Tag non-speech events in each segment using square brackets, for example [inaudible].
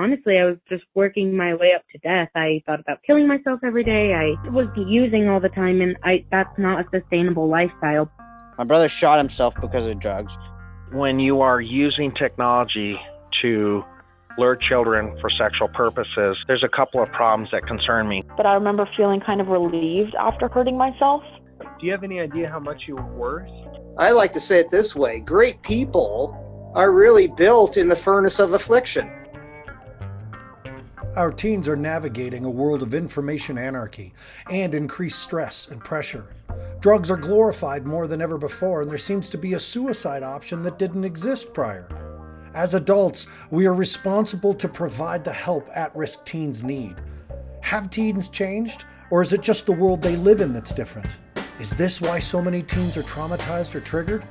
honestly, I was just working my way up to death. I thought about killing myself every day. I was using all the time, and I that's not a sustainable lifestyle. My brother shot himself because of drugs. When you are using technology to lure children for sexual purposes, there's a couple of problems that concern me. But I remember feeling kind of relieved after hurting myself. Do you have any idea how much you were worth? I like to say it this way great people are really built in the furnace of affliction. Our teens are navigating a world of information anarchy and increased stress and pressure. Drugs are glorified more than ever before, and there seems to be a suicide option that didn't exist prior. As adults, we are responsible to provide the help at risk teens need. Have teens changed, or is it just the world they live in that's different? Is this why so many teens are traumatized or triggered?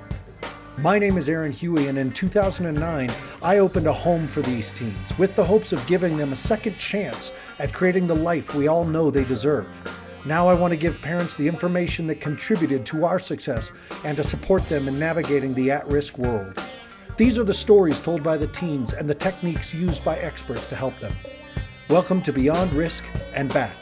My name is Aaron Huey, and in 2009, I opened a home for these teens with the hopes of giving them a second chance at creating the life we all know they deserve. Now I want to give parents the information that contributed to our success and to support them in navigating the at risk world. These are the stories told by the teens and the techniques used by experts to help them. Welcome to Beyond Risk and Back.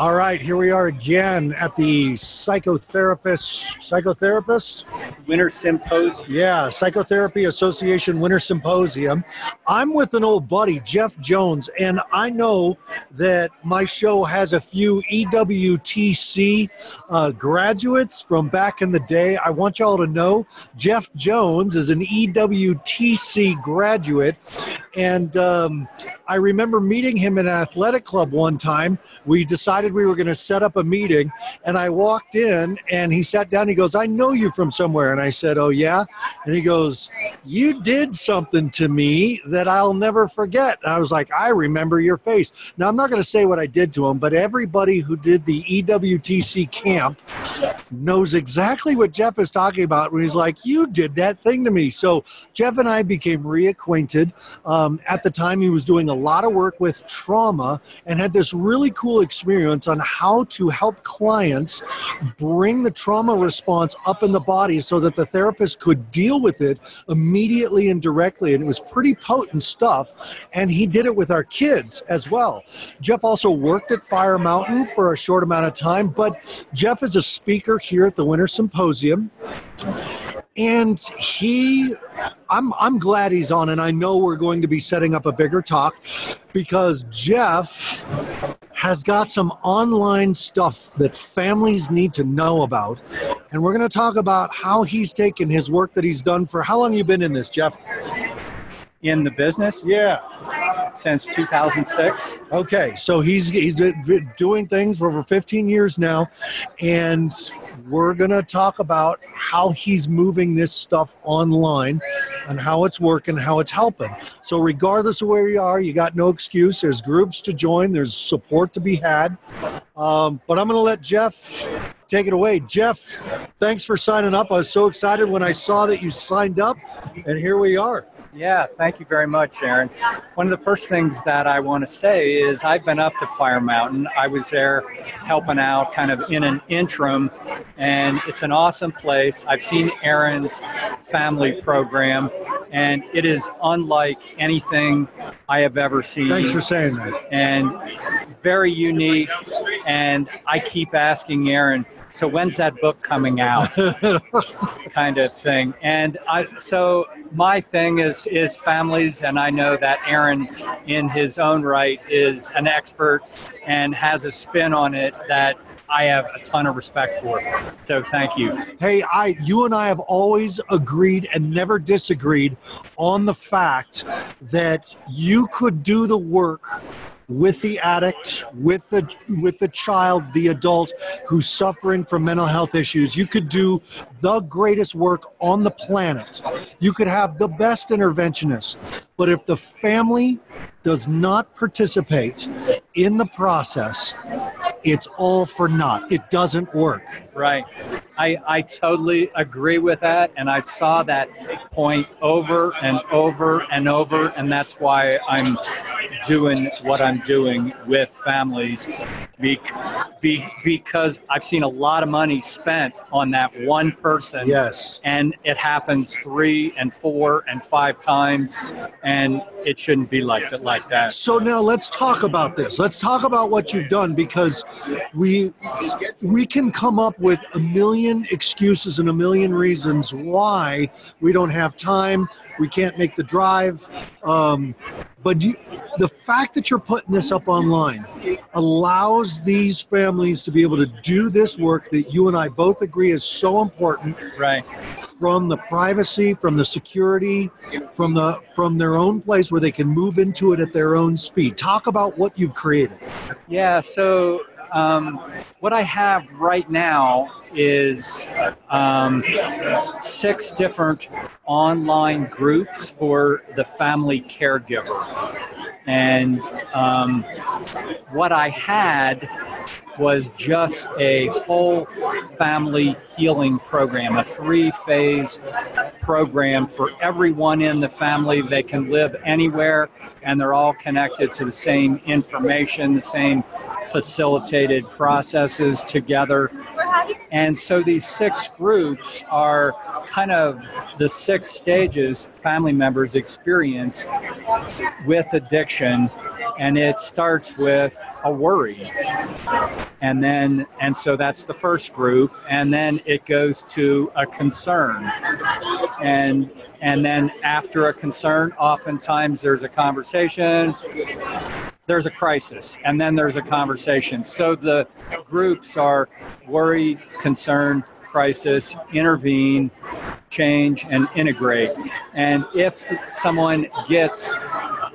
All right, here we are again at the psychotherapist psychotherapist Winter Symposium. Yeah, Psychotherapy Association Winter Symposium. I'm with an old buddy, Jeff Jones, and I know that my show has a few EWTC uh, graduates from back in the day. I want y'all to know Jeff Jones is an EWTC graduate, and um, I remember meeting him in an athletic club one time. We decided we were going to set up a meeting, and I walked in, and he sat down. He goes, "I know you from somewhere," and I said, "Oh yeah," and he goes, "You did something to me that I'll never forget." And I was like, "I remember your face." Now I'm not going to say what I did to him, but everybody who did the EWTC camp knows exactly what Jeff is talking about when he's like, "You did that thing to me." So Jeff and I became reacquainted. Um, Um, at the time, he was doing a lot of work with trauma and had this really cool experience on how to help clients bring the trauma response up in the body so that the therapist could deal with it immediately and directly. And it was pretty potent stuff. And he did it with our kids as well. Jeff also worked at Fire Mountain for a short amount of time, but Jeff is a speaker here at the Winter Symposium and he I'm I'm glad he's on and I know we're going to be setting up a bigger talk because Jeff has got some online stuff that families need to know about. And we're going to talk about how he's taken his work that he's done for how long you been in this Jeff? In the business? Yeah since 2006. okay so he's he's doing things for over 15 years now and we're to talk about how he's moving this stuff online and how it's working, how it's helping. So, regardless of where you are, you got no excuse. There's groups to join, there's support to be had. Um, but I'm to let Jeff take it away. Jeff, thanks for signing up. I was so excited when I saw that you signed up, and here we are. Yeah, thank you very much, Aaron. One of the first things that I want to say is I've been up to Fire Mountain. I was there helping out kind of in an interim, and it's an awesome place. I've seen Aaron's family program, and it is unlike anything I have ever seen. Thanks for saying that. and very unique. And I keep asking Aaron, so when's that book coming out? [laughs] kind of thing. And I so my thing is is families, and I know that Aaron, in his own right, is an expert and has a spin on it that I have a ton of respect for. So thank you. Hey, I you and I have always agreed and never disagreed on the fact that you could do the work with the addict, with the with the child, the adult who's suffering from mental health issues. You could do the greatest work on the planet. You could have the best interventionist. But if the family does not participate in the process, it's all for naught. It doesn't work. Right. I, I totally agree with that. And I saw that point over and over and over. And that's why I'm doing what I'm doing with families be, be, because I've seen a lot of money spent on that one person. Yes. And it happens three and four and five times, and it shouldn't be like that. Like that. So now let's talk about this. Let's talk about what you've done because we we can come up with a million excuses and a million reasons why we don't have time, we can't make the drive. Um, but you, the fact that you're putting this up online allows these families to be able to do this work that you and I both agree is so important. Right. From the privacy, from the security, from the from their own place where they can move into it at their own speed. Talk about what you've created. Yeah. So um, what I have right now is um, six different online groups for the family caregiver. And um, what I had was just a whole family healing program, a three phase program for everyone in the family. They can live anywhere and they're all connected to the same information, the same facilitated processes together. And so these six groups are kind of the six stages family members experience with addiction. And it starts with a worry. And then and so that's the first group. And then it goes to a concern. And and then after a concern oftentimes there's a conversation there's a crisis and then there's a conversation so the groups are worry concern crisis intervene change and integrate and if someone gets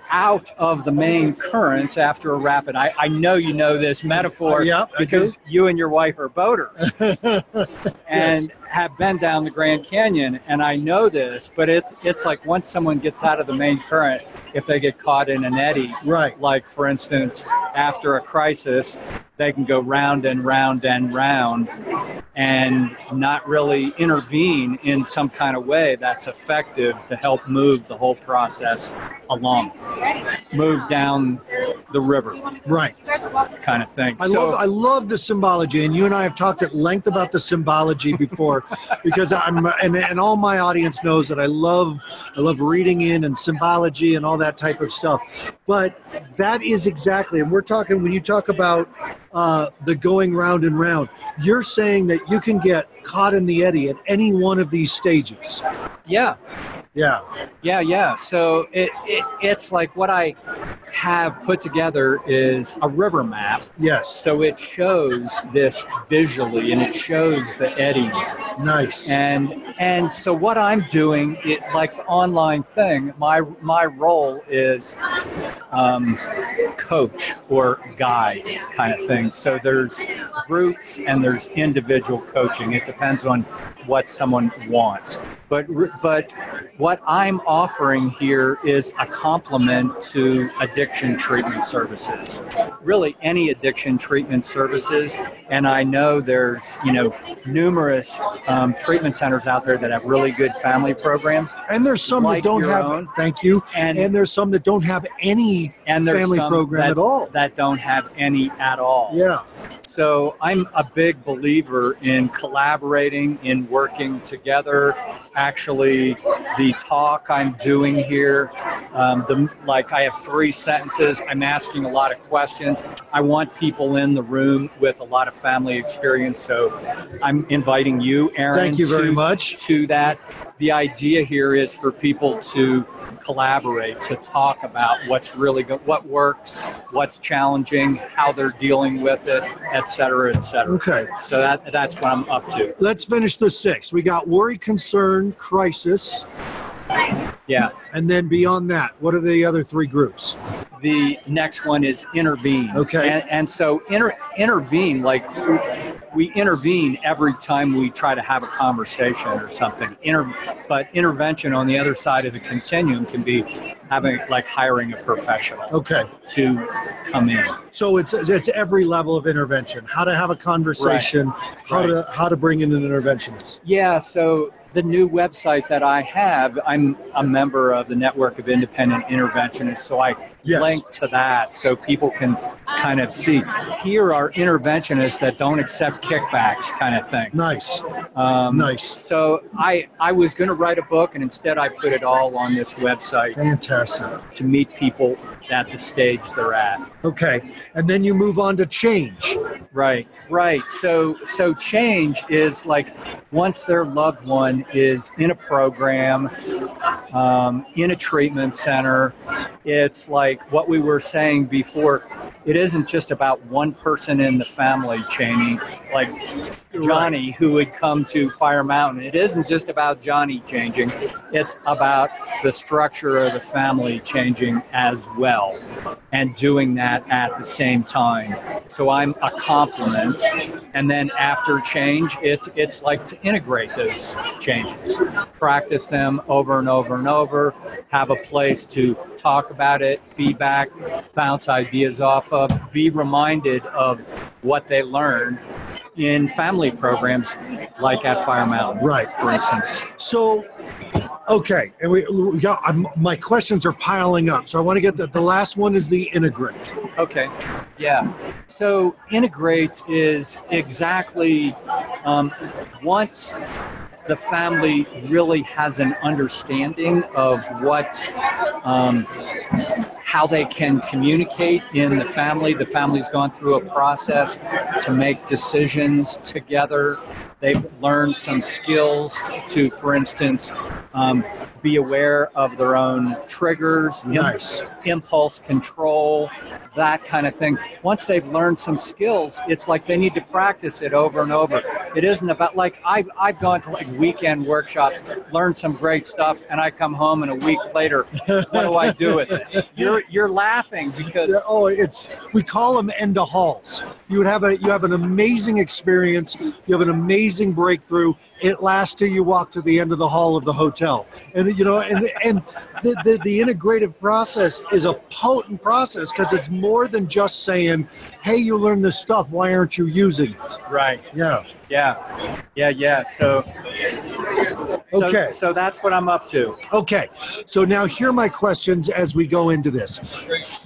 out of the main current after a rapid. I, I know you know this metaphor yeah, because you and your wife are boaters [laughs] and yes. Have been down the Grand Canyon. And I know this, but it's it's like once someone gets out of the main current, if they get caught in an eddy, right? Like for instance, after a crisis, they can go round and round and round and not really intervene in some kind of way that's effective to help move the whole process along, move down the river. Right. Kind of thing. I so, love I love the symbology, and you and I have talked at length about the symbology [laughs] before, because I'm and, and all my audience knows that I love I love reading in and symbology and all that type of stuff. But that is exactly, and we're talking when you talk about uh, the going round and round. You're saying that you can get caught in the eddy at any one of these stages. Yeah. Yeah. Yeah, yeah. So it, it it's like what I have put together is a river map. Yes. So it shows this visually and it shows the eddies. Nice. And and so what I'm doing, it like the online thing, my my role is um, coach or guide kind of thing. So there's groups and there's individual coaching. It depends on what someone wants. But but what I'm offering here is a complement to addiction treatment services. Really, any addiction treatment services. And I know there's you know numerous um, treatment centers out there that have really good family programs. And there's some like that don't have. Own. Thank you. And, and there's some that don't have any and there's family some program that, at all. That don't have any at all. Yeah. So I'm a big believer in collaborating, in working together. Actually, the talk I'm doing here, um, the like I have three sentences. I'm asking a lot of questions. I want people in the room with a lot of family experience. So I'm inviting you, Aaron. Thank you very to, much. To that, the idea here is for people to collaborate, to talk about what's really good, what works, what's challenging, how they're dealing with it, et cetera, et cetera. Okay. So that that's what I'm up to. Let's finish the six. We got worry, concern, crisis. Yeah. And then beyond that, what are the other three groups? The next one is intervene. Okay. And, and so inter, intervene, like we intervene every time we try to have a conversation or something. Inter- but intervention on the other side of the continuum can be having like hiring a professional Okay. to come in. So it's it's every level of intervention. How to have a conversation, Right. how Right. to how to bring in an interventionist. Yeah, so the new website that I have, I'm a member of the Network of Independent Interventionists, so I Yes. link to that so people can kind of see. Here are interventionists that don't accept kickbacks, kind of thing. Nice. Um, Nice. So I, I was going to write a book, and instead I put it all on this website Fantastic. to meet people at the stage they're at. Okay. And then you move on to change. Right, right. So so change is like once their loved one is in a program, um, in a treatment center, it's like what we were saying before. It isn't just about one person in the family changing, like Johnny who would come to Fire Mountain. It isn't just about Johnny changing. It's about the structure of the family changing as well, and doing that at the same time. So I'm a complement, and then after change, it's it's like to integrate those changes, practice them over and over and over, have a place to talk about it, feedback, bounce ideas off of, be reminded of what they learned in family programs like at Fire Mountain, Right. for instance. So, okay, and we, we got, I'm, my questions are piling up. So I want to get the, the last one is the integrate. Okay, yeah. So integrate is exactly um, once the family really has an understanding of what um, how they can communicate in the family. The family's gone through a process to make decisions together. They've learned some skills to, for instance, um, be aware of their own triggers, Nice. impulse control, that kind of thing. Once they've learned some skills, it's like they need to practice it over and over. It isn't about like I've, I've gone to like weekend workshops, learned some great stuff, and I come home and a week later, what do I do with it? [laughs] You're you're laughing because oh, it's we call them end of halls. You would have a you have an amazing experience. You have an amazing breakthrough. It lasts till you walk to the end of the hall of the hotel, and you know, and and the the, the integrative process is a potent process because it's more than just saying, "Hey, you learned this stuff. Why aren't you using it?" right. Yeah. Yeah, yeah, yeah. So, so, Okay. So that's what I'm up to. Okay, so now here are my questions as we go into this.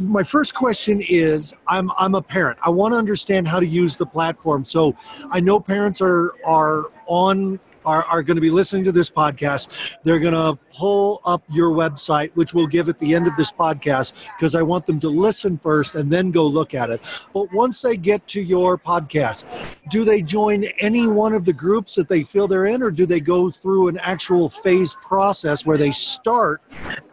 My first question is I'm I'm a parent. I want to understand how to use the platform. So I know parents are are on are, are going to be listening to this podcast. They're going to pull up your website, which we'll give at the end of this podcast, because I want them to listen first and then go look at it. But once they get to your podcast, do they join any one of the groups that they feel they're in, or do they go through an actual phased process where they start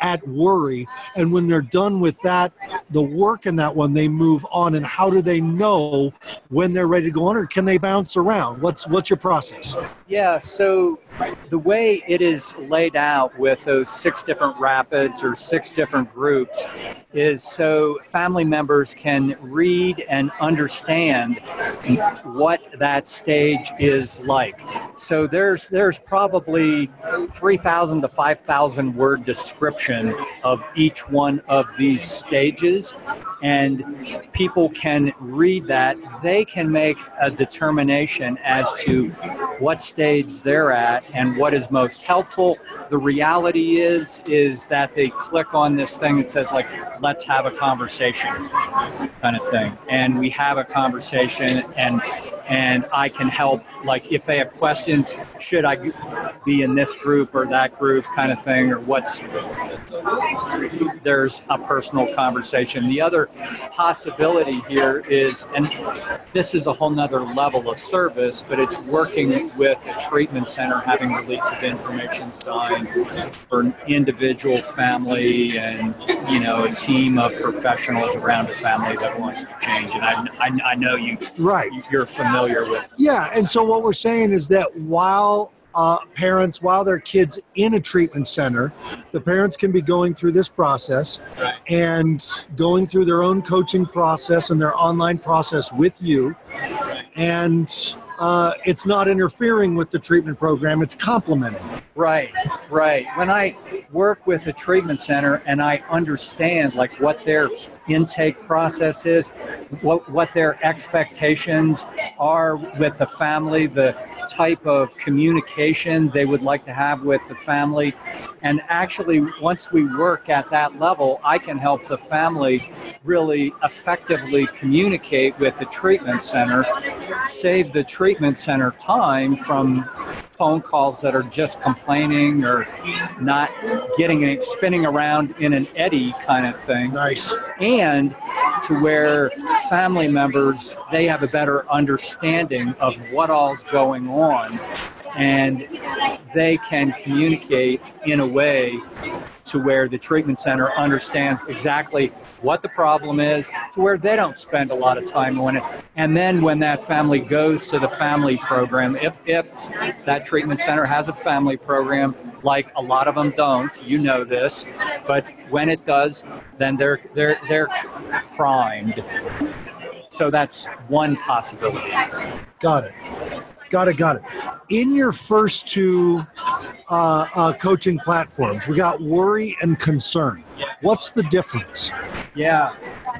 at worry, and when they're done with that, the work in that one, they move on? And how do they know when they're ready to go on, or can they bounce around? What's what's your process? Yeah, so the way it is laid out with those six different rapids or six different groups is so family members can read and understand what that stage is like. So there's there's probably 3,000 to 5,000 word description of each one of these stages. And people can read that. They can make a determination as to what stage they're at and what is most helpful. The reality is is that they click on this thing that says like let's have a conversation kind of thing. And we have a conversation and and i can help like if they have questions should i be in this group or that group kind of thing or what's there's a personal conversation. The other possibility here is and this is a whole nother level of service but it's working with a treatment center having release of information signed for an individual family and you know a team of professionals around a family that wants to change and i, I, I know you Right. you're familiar with Yeah, and so what we're saying is that while uh, parents, while their kids in a treatment center, the parents can be going through this process Right. and going through their own coaching process and their online process with you, and uh, it's not interfering with the treatment program; it's complementing. Right, right. When I work with a treatment center and I understand like what their intake process is, what what their expectations are with the family, the type of communication they would like to have with the family. And actually, once we work at that level, I can help the family really effectively communicate with the treatment center, save the treatment center time from phone calls that are just complaining or not getting it spinning around in an eddy kind of thing. Nice. And to where family members they have a better understanding of what all's going on and they can communicate in a way to where the treatment center understands exactly what the problem is, to where they don't spend a lot of time on it. And then when that family goes to the family program, if, if that treatment center has a family program, like a lot of them don't, you know this, but when it does, then they're they're they're primed. So that's one possibility. Got it. Got it. Got it. In your first two uh, uh, coaching platforms, we got worry and concern. What's the difference? Yeah.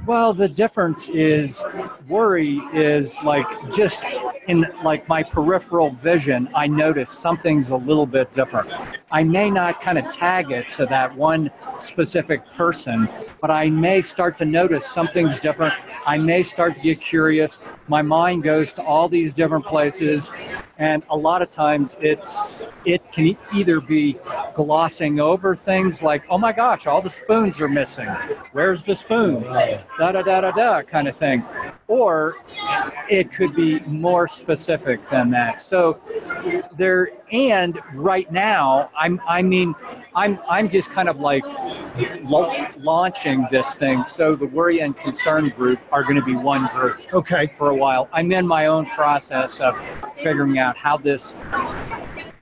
Well, the difference is worry is like just in like my peripheral vision, I notice something's a little bit different. I may not kind of tag it to that one specific person, but I may start to notice something's different. I may start to get curious. My mind goes to all these different places, and a lot of times it's it can either be glossing over things like, oh my gosh, all the spoons are missing. Where's the spoons? Da da da da da kind of thing. Or it could be more specific than that. So there and right now I'm I mean I'm I'm just kind of like lo- launching this thing. So the worry and concern group are going to be one group. Okay. For a while, I'm in my own process of figuring out how this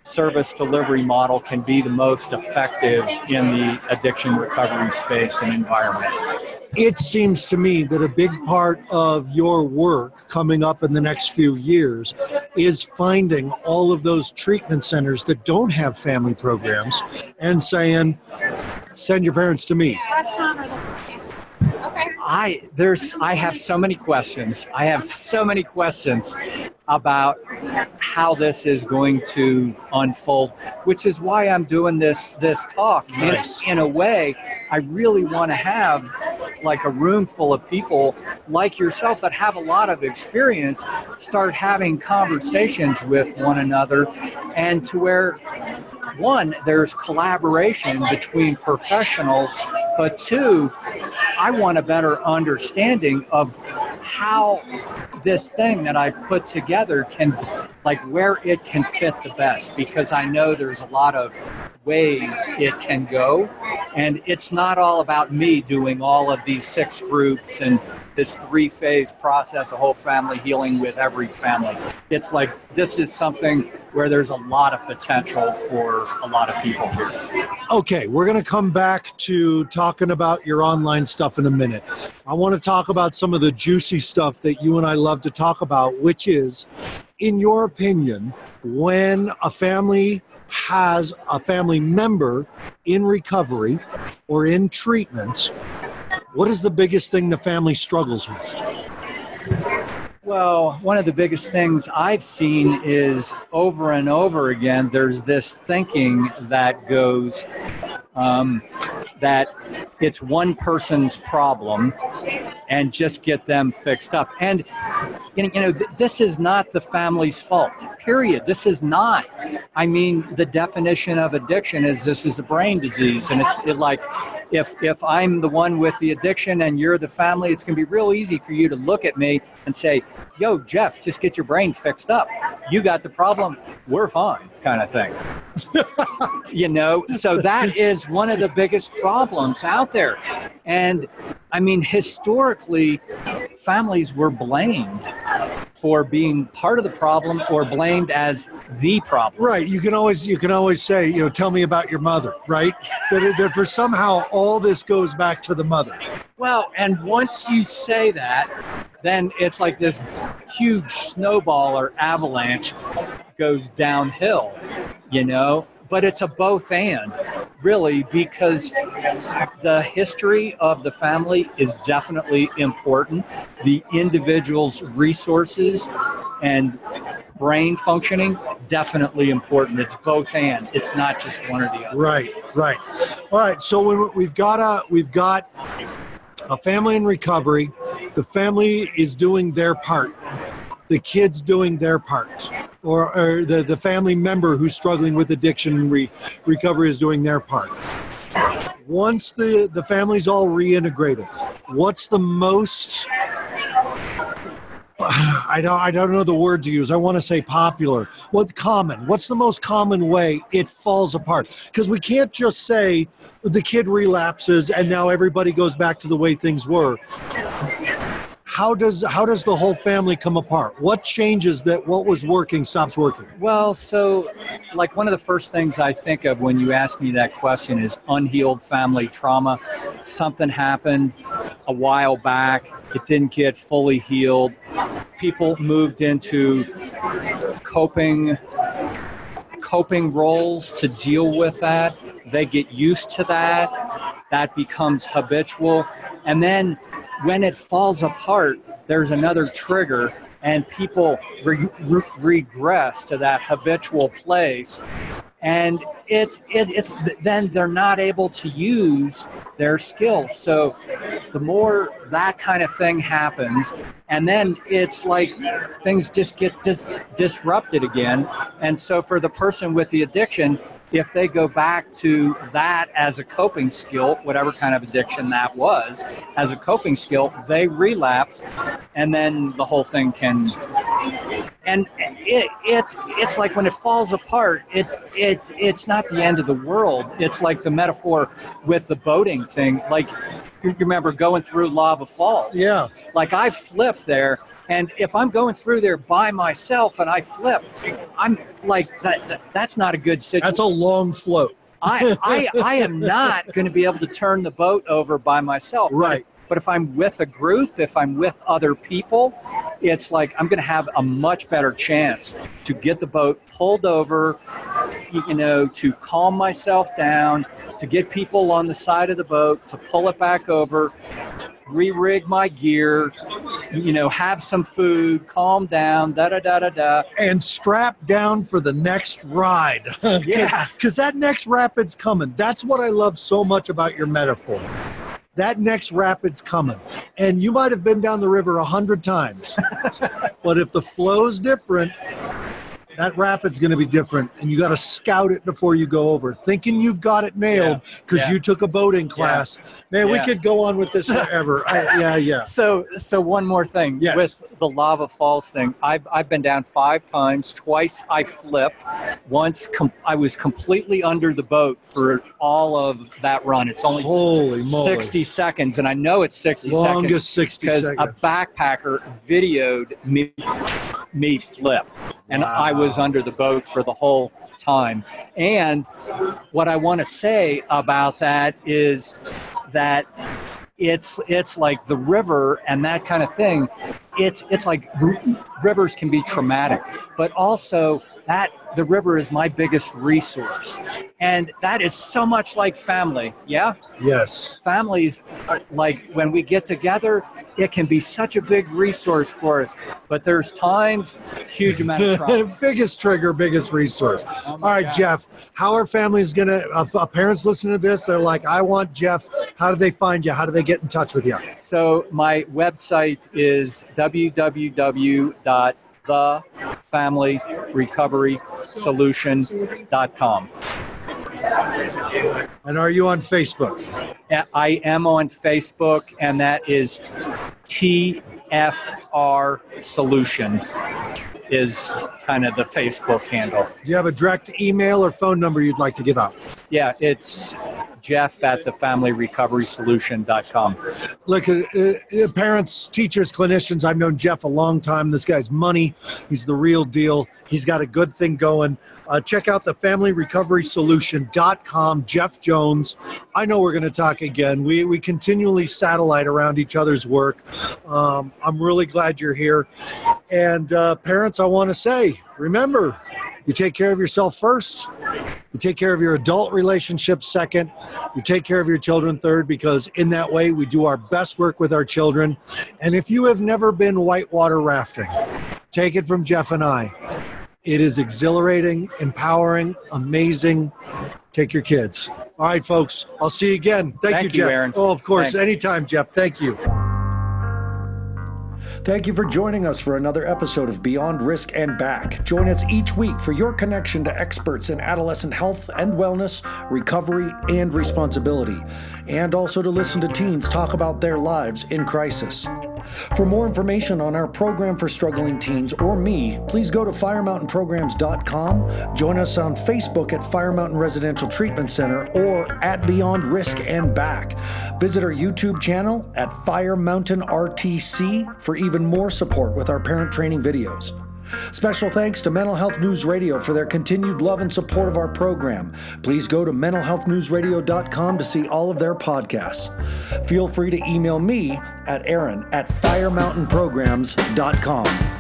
service delivery model can be the most effective in the addiction recovery space and environment. It seems to me that a big part of your work coming up in the next few years is finding all of those treatment centers that don't have family programs and saying, send your parents to me. I there's I have so many questions. I have so many questions about how this is going to unfold, which is why I'm doing this this talk. Nice. In, in a way, I really want to have like a room full of people like yourself that have a lot of experience start having conversations with one another and to where one there's collaboration between professionals but two I want a better understanding of how this thing that I put together can, like, where it can fit the best, because I know there's a lot of ways it can go. And it's not all about me doing all of these six groups and this three phase process, a whole family healing with every family. It's like this is something where there's a lot of potential for a lot of people here. Okay, we're going to come back to talking about your online stuff in a minute. I want to talk about some of the juicy stuff that you and I love to talk about, which is, in your opinion, when a family has a family member in recovery or in treatment, what is the biggest thing the family struggles with? Well, one of the biggest things I've seen is over and over again, there's this thinking that goes um, that it's one person's problem and just get them fixed up. And, you know, th- this is not the family's fault, period. This is not. I mean, the definition of addiction is this is a brain disease. And it's it like, if, if I'm the one with the addiction and you're the family, it's going to be real easy for you to look at me and say, yo, Jeff, just get your brain fixed up. You got the problem, we're fine, kind of thing. [laughs] you know, so that is one of the biggest problems out there. And I mean, historically, families were blamed for being part of the problem or blamed as the problem. Right. You can always you can always say, you know, tell me about your mother, right? [laughs] that, that for somehow all this goes back to the mother. Well, and once you say that, then it's like this huge snowball or avalanche goes downhill, you know? But it's a both and, really, because the history of the family is definitely important. The individual's resources and brain functioning definitely important. It's both and. It's not just one or the other. Right, right. All right. So we've got a we've got a family in recovery. The family is doing their part. The kids doing their part, or, or the the family member who's struggling with addiction and re- recovery is doing their part. Once the the family's all reintegrated, what's the most [sighs] I don't I don't know the word to use. I want to say popular. What common? What's the most common way it falls apart? Because we can't just say the kid relapses and now everybody goes back to the way things were. How does how does the whole family come apart? What changes that what was working stops working? Well, so like one of the first things I think of when you ask me that question is unhealed family trauma. Something happened a while back. It didn't get fully healed. People moved into coping coping roles to deal with that. They get used to that. That becomes habitual. And then when it falls apart, there's another trigger, and people re- re- regress to that habitual place. And it's it, it's then they're not able to use their skills. So the more that kind of thing happens, and then it's like things just get dis- disrupted again. And so for the person with the addiction, if they go back to that as a coping skill, whatever kind of addiction that was, as a coping skill, they relapse, and then the whole thing can. And it, it's it's like when it falls apart, it it's it's not the end of the world. It's like the metaphor with the boating thing. Like you remember going through lava falls. Yeah. Like I flipped there and if I'm going through there by myself and I flip, I'm like that. that that's not a good situation. That's a long float. I, I I am not going to be able to turn the boat over by myself. Right. But if I'm with a group, if I'm with other people, it's like I'm going to have a much better chance to get the boat pulled over, you know, to calm myself down, to get people on the side of the boat, to pull it back over, re-rig my gear, you know, have some food, calm down, da da da da da. and strap down for the next ride. [laughs] Yeah. Because that next rapid's coming. That's what I love so much about your metaphor. That next rapid's coming. And you might have been down the river a hundred times. [laughs] but if the flow's different, that rapid's going to be different. And you got to scout it before you go over. Thinking you've got it nailed because Yeah. you took a boating class. Man, we could go on with this forever. I, [laughs] yeah, yeah. So, so one more thing Yes. with the lava falls thing. I've, I've been down five times. Twice I flipped. Once com- I was completely under the boat for all of that run. It's only Holy moly. 60 seconds, and I know it's 60 seconds Longest 60 because a backpacker videoed me me flip, and I was under the boat for the whole time. And what I want to say about that is that it's it's like the river and that kind of thing. It's it's like rivers can be traumatic, but also that the river is my biggest resource, and that is so much like family. Yeah Yes. families are- like when we get together it can be such a big resource for us but there's times huge amount of trauma [laughs] biggest trigger, biggest resource. Oh All right, God. Jeff, how are families going to, uh, uh, parents listening to this, they're like, I want Jeff. How do they find you? How do they get in touch with you? so my website is www.thefamilyrecoverysolution.com And are you on Facebook? i am on facebook and that is tfr solution is kind of the facebook handle Do you have a direct email or phone number you'd like to give out? Yeah, it's jeff at thefamilyrecoverysolution.com. Look, uh, uh, parents, teachers, clinicians, I've known Jeff a long time. This guy's money. He's the real deal. He's got a good thing going. Uh, check out the familyrecoverysolution.com. Jeff Jones. I know we're going to talk again. We, we continually satellite around each other's work. Um, I'm really glad you're here. And uh, parents, I want to say, remember, you take care of yourself first. You take care of your adult relationships second. You take care of your children third, because in that way we do our best work with our children. And if you have never been whitewater rafting, take it from Jeff and I. It is exhilarating, empowering, amazing. Take your kids. All right, folks. I'll see you again. Thank, Thank you, you, Jeff. Aaron. Oh, of course. Thanks. Anytime, Jeff. Thank you. Thank you for joining us for another episode of Beyond Risk and Back. Join us each week for your connection to experts in adolescent health and wellness, recovery, and responsibility, and also to listen to teens talk about their lives in crisis. For more information on our program for struggling teens or me, please go to firemountainprograms.com, join us on Facebook at Fire Mountain Residential Treatment Center or at Beyond Risk and Back. Visit our YouTube channel at Fire Mountain RTC for even more support with our parent training videos. Special thanks to Mental Health News Radio for their continued love and support of our program. Please go to mentalhealthnewsradio.com to see all of their podcasts. Feel free to email me at aaron at firemountainprograms.com.